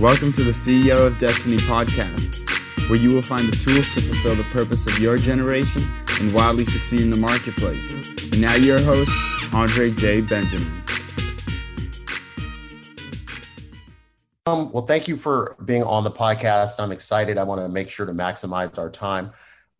Welcome to the CEO of Destiny podcast, where you will find the tools to fulfill the purpose of your generation and wildly succeed in the marketplace. And now, your host, Andre J. Benjamin. Um, well, thank you for being on the podcast. I'm excited. I want to make sure to maximize our time.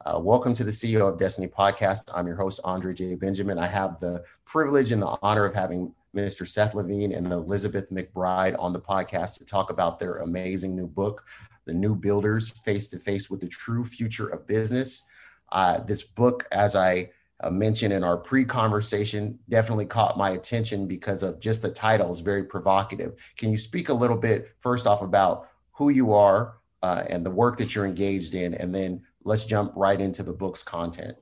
Uh, welcome to the CEO of Destiny podcast. I'm your host, Andre J. Benjamin. I have the privilege and the honor of having Mr. Seth Levine and Elizabeth MacBride on the podcast to talk about their amazing new book, The New Builders Face to Face with the True Future of Business. Uh, this book, as I uh, mentioned in our pre conversation, definitely caught my attention because of just the title is very provocative. Can you speak a little bit, first off, about who you are uh, and the work that you're engaged in, and then let's jump right into the book's content.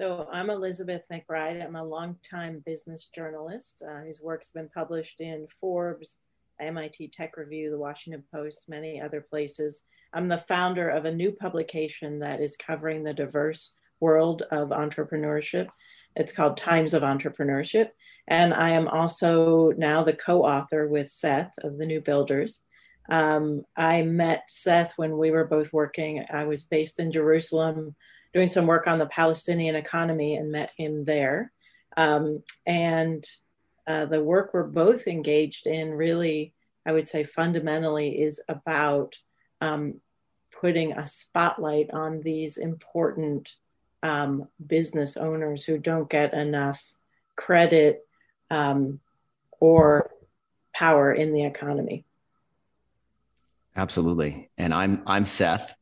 So I'm Elizabeth MacBride. I'm a longtime business journalist uh, whose work's been published in Forbes, MIT Tech Review, the Washington Post, many other places. I'm the founder of a new publication that is covering the diverse world of entrepreneurship. It's called Times of Entrepreneurship. And I am also now the co author with Seth of The New Builders. Um, I met Seth when we were both working. I was based in Jerusalem doing some work on the Palestinian economy and met him there. Um, and uh, the work we're both engaged in really, I would say, fundamentally is about um, putting a spotlight on these important um, business owners who don't get enough credit um, or power in the economy. Absolutely. And I'm I'm Seth.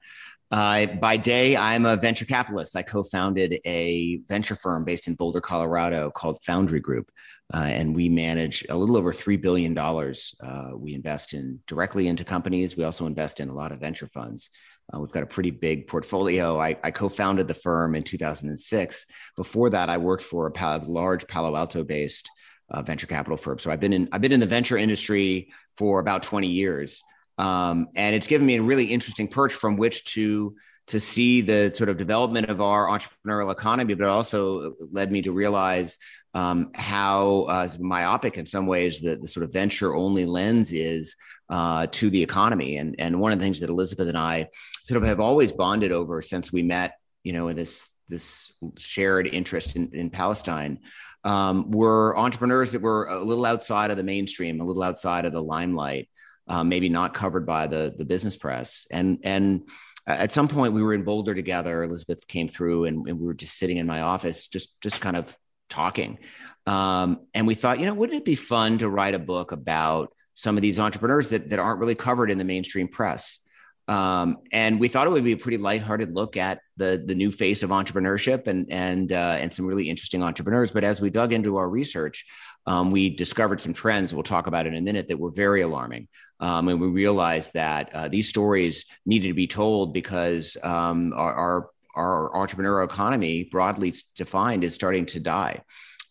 Uh, by day, I'm a venture capitalist. I co founded a venture firm based in Boulder, Colorado called Foundry Group. Uh, and we manage a little over $3 billion. Uh, we invest in directly into companies. We also invest in a lot of venture funds. Uh, we've got a pretty big portfolio. I, I co founded the firm in 2006. Before that, I worked for a large Palo Alto based uh, venture capital firm. So I've been in I've been in the venture industry for about 20 years. Um, and it's given me a really interesting perch from which to to see the sort of development of our entrepreneurial economy, but it also led me to realize um, how uh, myopic in some ways the, the sort of venture only lens is uh, to the economy. And, and one of the things that Elizabeth and I sort of have always bonded over since we met, you know, this, this shared interest in, in Palestine um, were entrepreneurs that were a little outside of the mainstream, a little outside of the limelight uh, maybe not covered by the the business press. And and at some point we were in Boulder together. Elizabeth came through, and, and we were just sitting in my office, just just kind of talking. Um, and we thought, you know, wouldn't it be fun to write a book about some of these entrepreneurs that that aren't really covered in the mainstream press? Um, and we thought it would be a pretty lighthearted look at the the new face of entrepreneurship and and uh, and some really interesting entrepreneurs. But as we dug into our research, um, we discovered some trends we'll talk about in a minute that were very alarming. Um, and we realized that uh, these stories needed to be told because um, our, our, our entrepreneurial economy, broadly defined, is starting to die.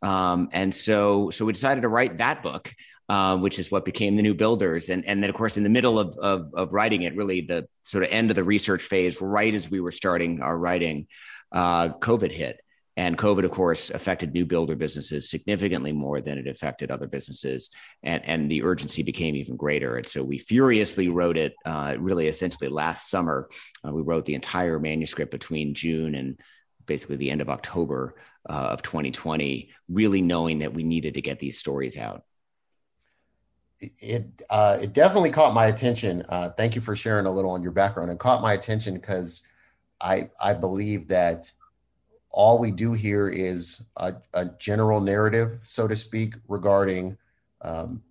Um, and so, so we decided to write that book, uh, which is what became the New Builders. And, and then, of course, in the middle of, of, of writing it, really the sort of end of the research phase, right as we were starting our writing, uh, COVID hit. And COVID, of course, affected new builder businesses significantly more than it affected other businesses. And, and the urgency became even greater. And so we furiously wrote it uh, really essentially last summer. Uh, we wrote the entire manuscript between June and basically the end of October uh, of 2020, really knowing that we needed to get these stories out. It uh, it definitely caught my attention. Uh, thank you for sharing a little on your background. It caught my attention because I I believe that all we do here is a, a general narrative, so to speak, regarding, um,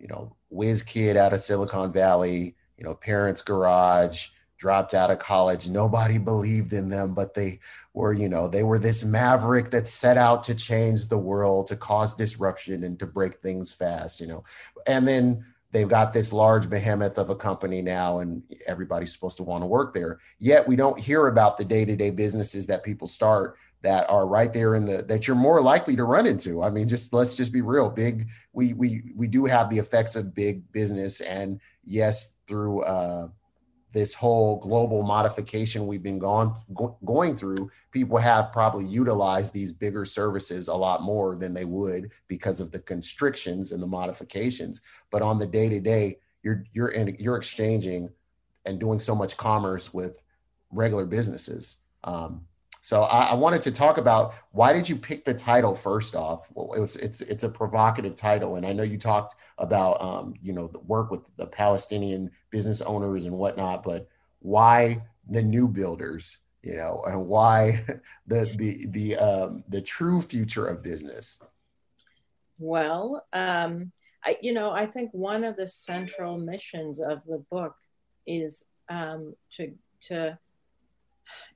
you know, whiz kid out of Silicon Valley, you know, parents' garage, dropped out of college. Nobody believed in them, but they were, you know, they were this maverick that set out to change the world, to cause disruption and to break things fast, you know. And then they've got this large behemoth of a company now and everybody's supposed to want to work there yet we don't hear about the day-to-day businesses that people start that are right there in the that you're more likely to run into. I mean, just let's just be real. Big, we we we do have the effects of big business, and yes, through uh, this whole global modification we've been gone go, going through, people have probably utilized these bigger services a lot more than they would because of the constrictions and the modifications. But on the day to day, you're you're in, you're exchanging and doing so much commerce with regular businesses. Um, so I, I, wanted to talk about why did you pick the title first off? Well, it was it's it's a provocative title, and I know you talked about um, you know the work with the Palestinian business owners and whatnot, but why the new builders? You know, and why the the the um, the true future of business? Well, um, I, you know, I think one of the central missions of the book is um, to to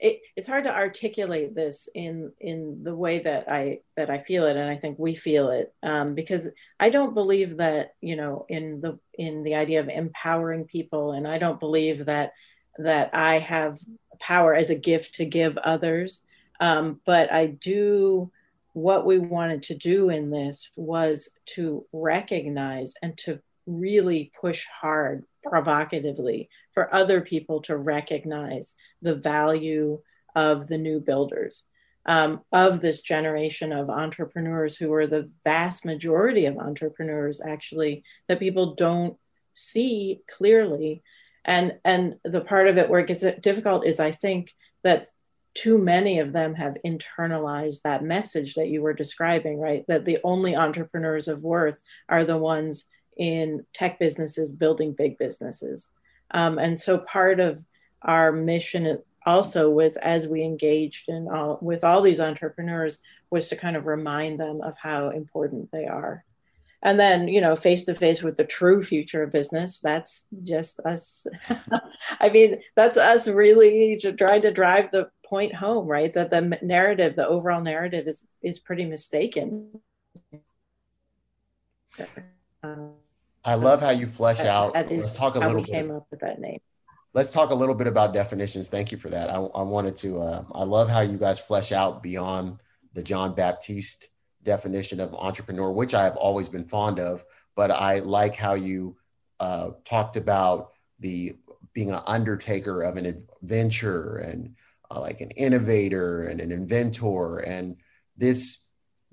it, it's hard to articulate this in in the way that I that I feel it, and I think we feel it, um, because I don't believe that you know in the in the idea of empowering people, and I don't believe that that I have power as a gift to give others, um, but I do. What we wanted to do in this was to recognize and to really push hard provocatively for other people to recognize the value of the new builders um, of this generation of entrepreneurs who are the vast majority of entrepreneurs actually that people don't see clearly. And and the part of it where it gets difficult is i think that too many of them have internalized that message that you were describing right? That the only entrepreneurs of worth are the ones in tech businesses building big businesses. Um, and so part of our mission also was as we engaged in all with all these entrepreneurs was to kind of remind them of how important they are. And then you know face to face with the true future of business that's just us. I mean that's us really trying to drive the point home right? That the narrative the overall narrative is is pretty mistaken. Um, I love how you flesh out. Let's talk a little bit. Came up with that name. Let's talk a little bit about definitions. Thank you for that. I, I wanted to. Uh, I love how you guys flesh out beyond the John Baptiste definition of entrepreneur, which I have always been fond of. But I like how you uh, talked about the being an undertaker of an adventure and uh, like an innovator and an inventor and this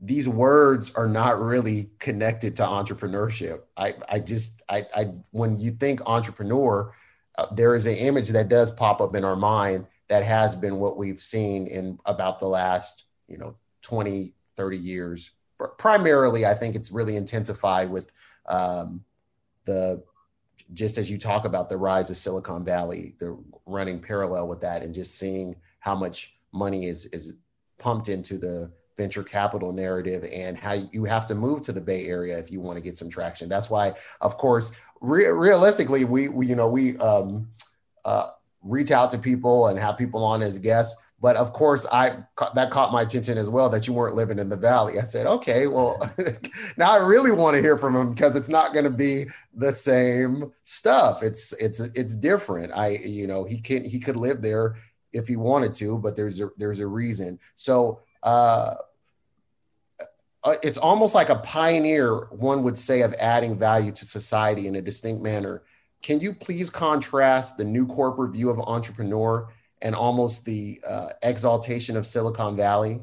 these words are not really connected to entrepreneurship. I, I just, I, I, when you think entrepreneur, uh, there is an image that does pop up in our mind that has been what we've seen in about the last, you know, 20, 30 years. Primarily, I think it's really intensified with um, the, just as you talk about the rise of Silicon Valley, the running parallel with that and just seeing how much money is, is pumped into the venture capital narrative and how you have to move to the Bay Area if you want to get some traction. That's why, of course, re- realistically, we, we, you know we um, uh, reach out to people and have people on as guests. But of course, I that caught my attention as well that you weren't living in the valley. I said, okay, well, now I really want to hear from him because it's not going to be the same stuff. It's it's it's different. I you know he can he could live there if he wanted to, but there's a there's a reason. So uh, it's almost like a pioneer, one would say, of adding value to society in a distinct manner. Can you please contrast the new corporate view of entrepreneur and almost the uh, exaltation of Silicon Valley?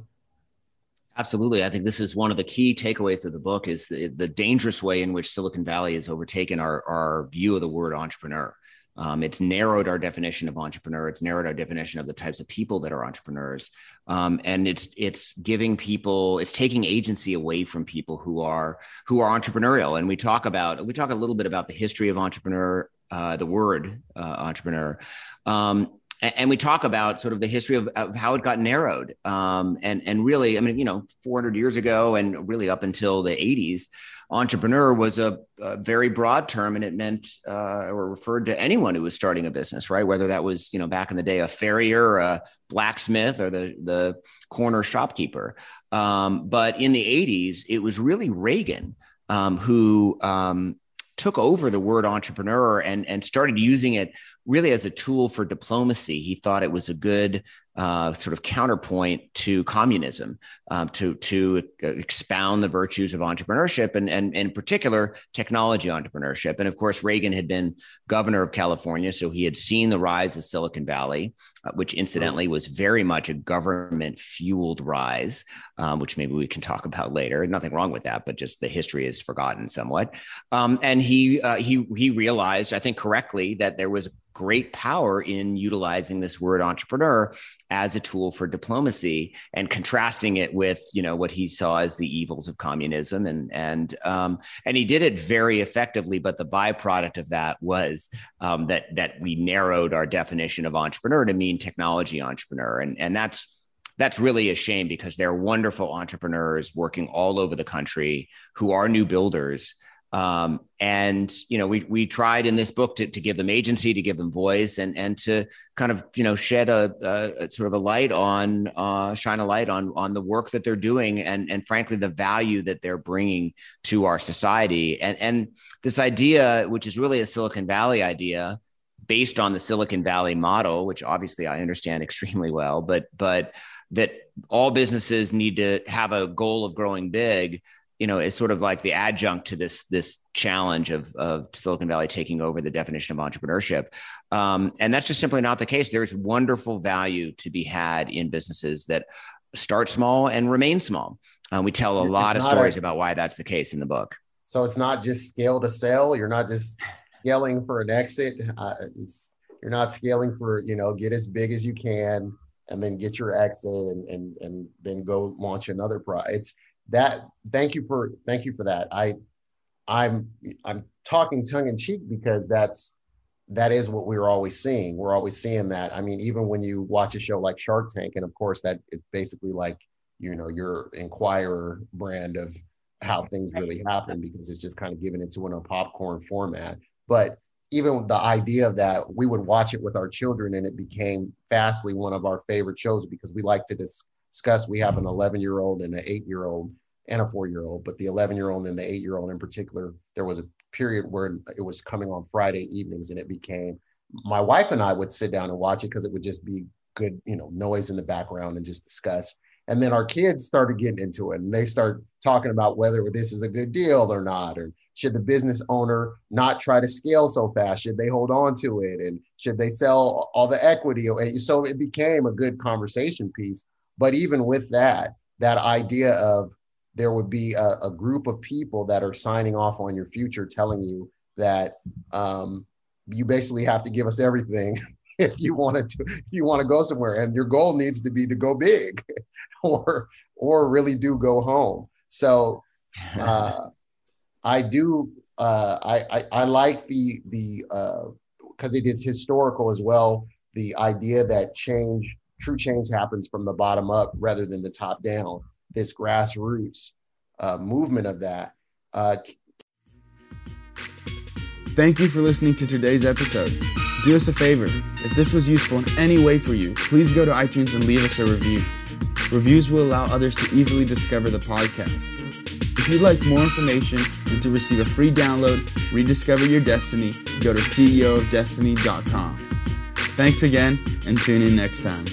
Absolutely. I think this is one of the key takeaways of the book is the, the dangerous way in which Silicon Valley has overtaken our, our view of the word entrepreneur. Um, it's narrowed our definition of entrepreneur. It's narrowed our definition of the types of people that are entrepreneurs, um, and it's it's giving people it's taking agency away from people who are who are entrepreneurial. And we talk about we talk a little bit about the history of entrepreneur, uh, the word uh, entrepreneur. Um, and we talk about sort of the history of, of how it got narrowed um, and and really i mean you know 400 years ago and really up until the 80s entrepreneur was a, a very broad term and it meant uh, or referred to anyone who was starting a business right? Whether that was you know back in the day a farrier a blacksmith or the the corner shopkeeper. Um, but in the 80s it was really reagan um, who um, took over the word entrepreneur and and started using it really as a tool for diplomacy. He thought it was a good uh, sort of counterpoint to communism, um, to to expound the virtues of entrepreneurship and and in particular technology entrepreneurship. And of course, Reagan had been governor of California, so he had seen the rise of Silicon Valley, uh, which incidentally was very much a government fueled rise, um, which maybe we can talk about later. Nothing wrong with that, but just the history is forgotten somewhat. Um, and he uh, he he realized, I think correctly, that there was great power in utilizing this word entrepreneur as a tool for diplomacy and contrasting it with you know what he saw as the evils of communism. And and um, and he did it very effectively but the byproduct of that was um, that that we narrowed our definition of entrepreneur to mean technology entrepreneur. And and that's that's really a shame because there are wonderful entrepreneurs working all over the country who are new builders um, and you know, we we tried in this book to, to give them agency, to give them voice, and and to kind of you know shed a, a sort of a light on, uh, shine a light on on the work that they're doing, and and frankly the value that they're bringing to our society. And and this idea, which is really a Silicon Valley idea, based on the Silicon Valley model, which obviously I understand extremely well, but but that all businesses need to have a goal of growing big you know, is sort of like the adjunct to this this challenge of of Silicon Valley taking over the definition of entrepreneurship, um, and that's just simply not the case. There's wonderful value to be had in businesses that start small and remain small. Uh, we tell a lot of stories a, about why that's the case in the book. So it's not just scale to sell. You're not just scaling for an exit. Uh, you're not scaling for you know get as big as you can and then get your exit and and and then go launch another product. It's that thank you for thank you for that. I I'm I'm talking tongue in cheek because that's that is what we are always seeing. We're always seeing that. I mean, even when you watch a show like Shark Tank, and of course that it's basically like you know your Enquirer brand of how things really happen because it's just kind of given into in a popcorn format. But even the idea of that, we would watch it with our children, and it became vastly one of our favorite shows because we like to dis- discuss. We have an 11 year old and an eight year old and a four year old, but the 11 year old and the eight year old in particular, there was a period where it was coming on Friday evenings and it became my wife and I would sit down and watch it because it would just be good, you know, noise in the background and just discuss. And then our kids started getting into it and they start talking about whether this is a good deal or not, or should the business owner not try to scale so fast? Should they hold on to it? And should they sell all the equity? So it became a good conversation piece. But even with that, that idea of there would be a, a group of people that are signing off on your future, telling you that um, you basically have to give us everything if you want to if you want to go somewhere, and your goal needs to be to go big, or or really do go home. So uh, I do. Uh, I, I, I like the the because uh, it is historical as well. The idea that change true change happens from the bottom up rather than the top down. This grassroots uh, movement of that. Uh, Thank you for listening to today's episode. Do us a favor. If this was useful in any way for you, please go to iTunes and leave us a review. Reviews will allow others to easily discover the podcast. If you'd like more information and to receive a free download, rediscover your destiny, go to ceoofdestiny.com. Thanks again and tune in next time.